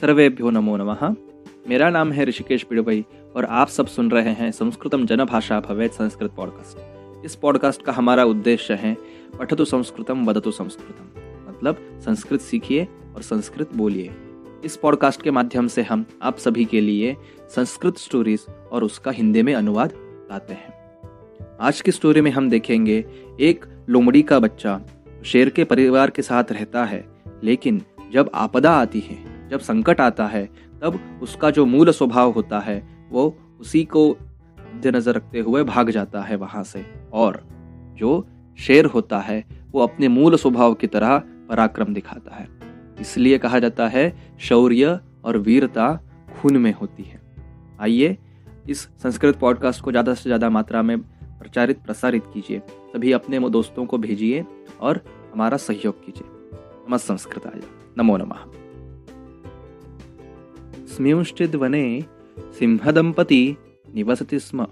सर्वेभ्यो नमो नमः। मेरा नाम है ऋषिकेश पिड़वई और आप सब सुन रहे हैं संस्कृतम जनभाषा भवेद संस्कृत पॉडकास्ट इस पॉडकास्ट का हमारा उद्देश्य है, पठतु संस्कृतम, वदतु संस्कृतम। मतलब संस्कृत सीखिए और संस्कृत बोलिए। इस पॉडकास्ट के माध्यम से हम आप सभी के लिए संस्कृत स्टोरीज और उसका हिंदी में अनुवाद लाते हैं। आज की स्टोरी में हम देखेंगे, एक लोमड़ी का बच्चा शेर के परिवार के साथ रहता है, लेकिन जब आपदा आती है जब संकट आता है, तब उसका जो मूल स्वभाव होता है, वो उसी को मद्देनजर रखते हुए भाग जाता है वहाँ से। और जो शेर होता है, वो अपने मूल स्वभाव की तरह पराक्रम दिखाता है। इसलिए कहा जाता है, शौर्य और वीरता खून में होती है। आइए इस संस्कृत पॉडकास्ट को ज़्यादा से ज़्यादा मात्रा में प्रचारित, प्रसारित कीजिए। सभी अपने दोस्तों को भेजिए और हमारा सहयोग कीजिए। नमस् संस्कृताय। नमो नमः। स्म्युंश्चिद्वने सिंहदंपति निवसति स्म।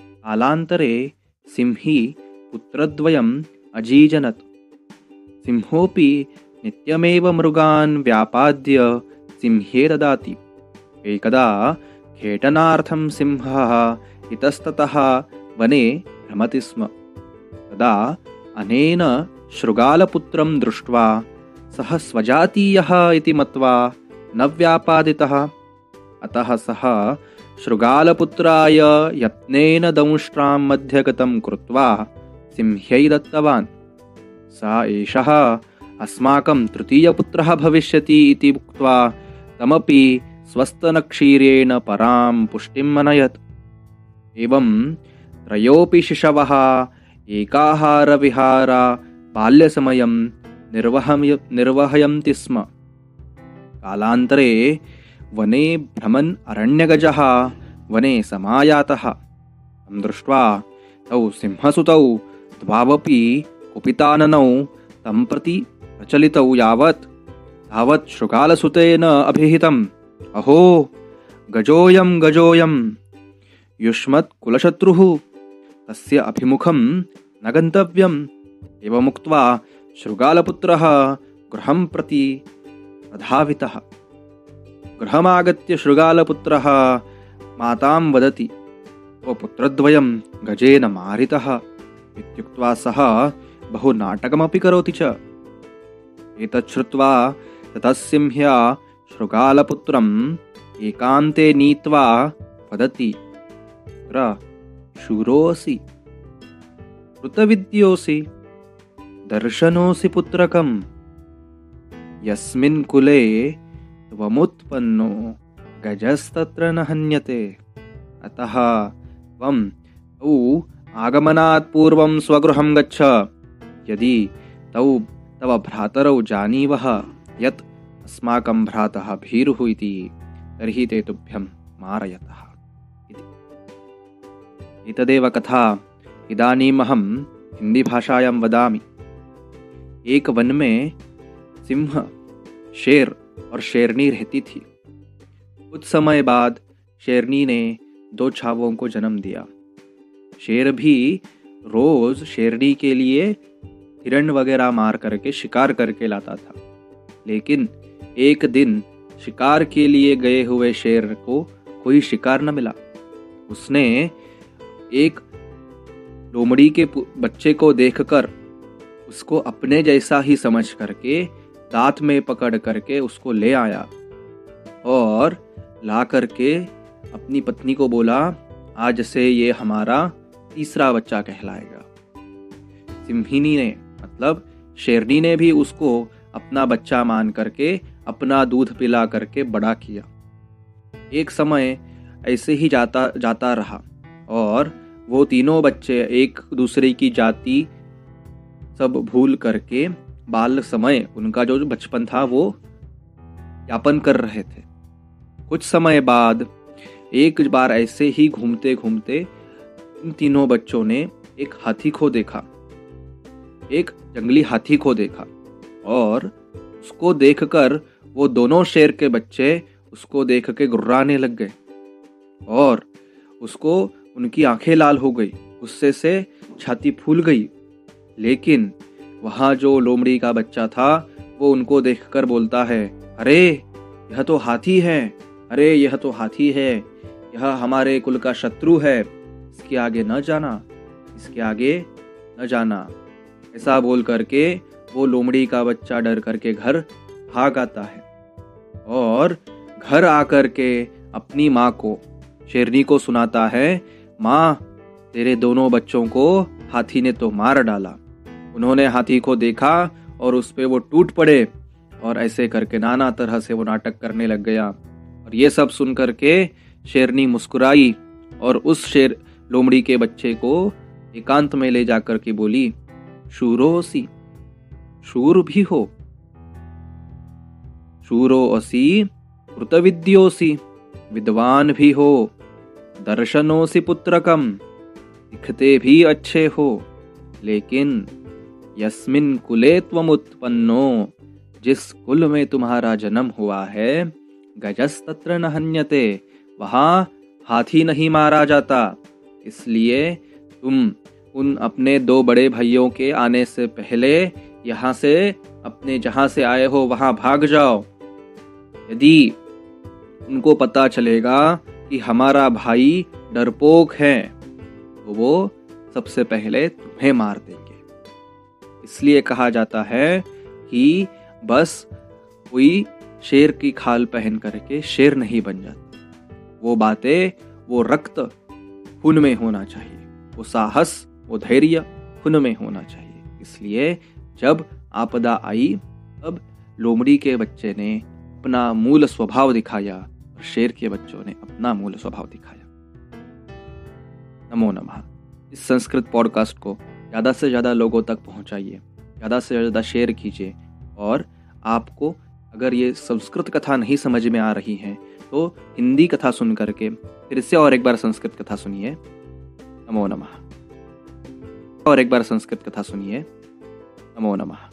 कालान्तरे सिंही पुत्रद्वयम् अजीजनत्। सिंहोऽपि नित्यमेव मृगान् व्यापाद्य सिंहे ददाति। एकदा खेटनार्थं सिंहः इतस्ततः वने भ्रमति स्म। तदा अनेन शृगालपुत्रं दृष्ट्वा सः स्वजातीयः इति मत्वा न व्यापादितः अतः सः शृगालपुत्राय यत्नेन दंष्ट्रां मध्यगतं कृत्वा सिंह्यै दत्तवान्। स एषः अस्माकं तृतीयपुत्रः भविष्यति इति उक्त्वा तमपि स्वस्तनक्षीरेण परां पुष्टिम् अनयत् एवं त्रयोऽपि शिशवः एकाहारविहारा बाल्यसमयं निर्वहय निर्वहयन्ति स्म कालान्तरे वने भ्रमन् अरण्यगजः, वने समायातः। तं दृष्ट्वा तौ सिंहसुतौ द्वावपि कुपिताननौ तं प्रति प्रचलितौ यावत्, तावत् शृगालसुतेन अभिहितम्। अहो, गजोऽयं गजोऽयं। युष्मत्कुलशत्रुः, तस्य अभिमुखं न गन्तव्यम्। एवमुक्त्वा शृगालपुत्रः गृहं प्रति प्रधावितः गृहमागत्य शृगालपुत्रः मातां वदति पुत्रद्वयं गजेन मारितः इत्युक्त्वा सः बहु नाटकमपि करोति च। एतत् श्रुत्वा ततसिंह्या शृगालपुत्रम् एकान्ते नीत्वा वदति शूरोऽसि। कृतविद्योऽसि दर्शनोऽसि पुत्रकम् यस्मिन् कुले त्वमुत्पन्नो गजस्तत्र न हन्यते। अतः त्वं तौ आगमनात् पूर्वं स्वगृहं गच्छ। यदि तौ तव भ्रातरौ जानीवः यत् अस्माकं भ्रातः भीरुः इति, तर्हि ते तुभ्यं मारयतः। एतदेव कथा। इदानीमहं हिन्दीभाषायां वदामि। एक वन में सिंह शेर और शेरनी रहती थी। कुछ समय बाद शेरनी ने दो छावों को जन्म दिया। शेर भी रोज शेरनी के लिए हिरण वगैरह मार करके, शिकार करके लाता था। लेकिन एक दिन शिकार के लिए गए हुए शेर को कोई शिकार न मिला। उसने एक लोमड़ी के बच्चे को देखकर उसको अपने जैसा ही समझ करके दांत में पकड़ करके उसको ले आया और ला करके अपनी पत्नी को बोला, आज से ये हमारा तीसरा बच्चा कहलाएगा। सिम्हिनी ने मतलब शेरनी ने भी उसको अपना बच्चा मान करके, अपना दूध पिला करके बड़ा किया। एक समय ऐसे ही जाता जाता रहा और वो तीनों बच्चे एक दूसरे की जाति सब भूल करके बाल समय उनका जो बचपन था वो यापन कर रहे थे। कुछ समय बाद एक बार ऐसे ही घूमते घूमते इन तीनों बच्चों ने एक हाथी को देखा। एक जंगली हाथी को देखा और उसको देखकर वो दोनों शेर के बच्चे उसको देख के गुर्राने लग गए और उसको उनकी आँखें लाल हो गई। गुस्से से छाती फूल गई। लेकिन वहाँ जो लोमड़ी का बच्चा था, वो उनको देखकर बोलता है, अरे, यह तो हाथी है, अरे, यह तो हाथी है, यह हमारे कुल का शत्रु है, इसके आगे न जाना, इसके आगे न जाना। ऐसा बोल करके वो लोमड़ी का बच्चा डर करके घर भाग आता है और घर आकर के अपनी माँ को, शेरनी को सुनाता है, माँ, तेरे दोनों बच्चों को हाथी ने तो मार डाला। उन्होंने हाथी को देखा और उस पर वो टूट पड़े और ऐसे करके नाना तरह से वो नाटक करने लग गया। और ये सब सुन करके शेरनी मुस्कुराई और उस शेर, लोमड़ी के बच्चे को एकांत में ले जाकर के बोली, शूरो सी शूर भी हो। शूरो असी कृतविद्योसी विद्वान भी हो। दर्शनोसी पुत्रकम दिखते भी अच्छे हो। लेकिन यस्मिन कुले त्वम उत्पन्नो जिस कुल में तुम्हारा जन्म हुआ है गजस तत्र न हन्यते, वहाँ हाथी नहीं मारा जाता। इसलिए तुम उन अपने दो बड़े भाइयों के आने से पहले यहाँ से, अपने जहाँ से आए हो, वहाँ भाग जाओ। यदि उनको पता चलेगा कि हमारा भाई डरपोक है तो वो सबसे पहले तुम्हें मार देंगे। इसलिए कहा जाता है कि बस कोई शेर की खाल पहन करके शेर नहीं बन जाता। वो बातें, वो रक्त खून में होना चाहिए। वो साहस, वो धैर्य खून में होना चाहिए। इसलिए जब आपदा आई, तब लोमड़ी के बच्चे ने अपना मूल स्वभाव दिखाया और शेर के बच्चों ने अपना मूल स्वभाव दिखाया। नमो नमः। इस संस्कृत पॉडकास्ट को ज़्यादा से ज़्यादा लोगों तक पहुँचाइए, ज़्यादा से ज़्यादा शेयर कीजिए। और आपको अगर ये संस्कृत कथा नहीं समझ में आ रही है तो हिंदी कथा सुन करके फिर से और एक बार संस्कृत कथा सुनिए। नमो नमः। और एक बार संस्कृत कथा सुनिए। नमो नमः।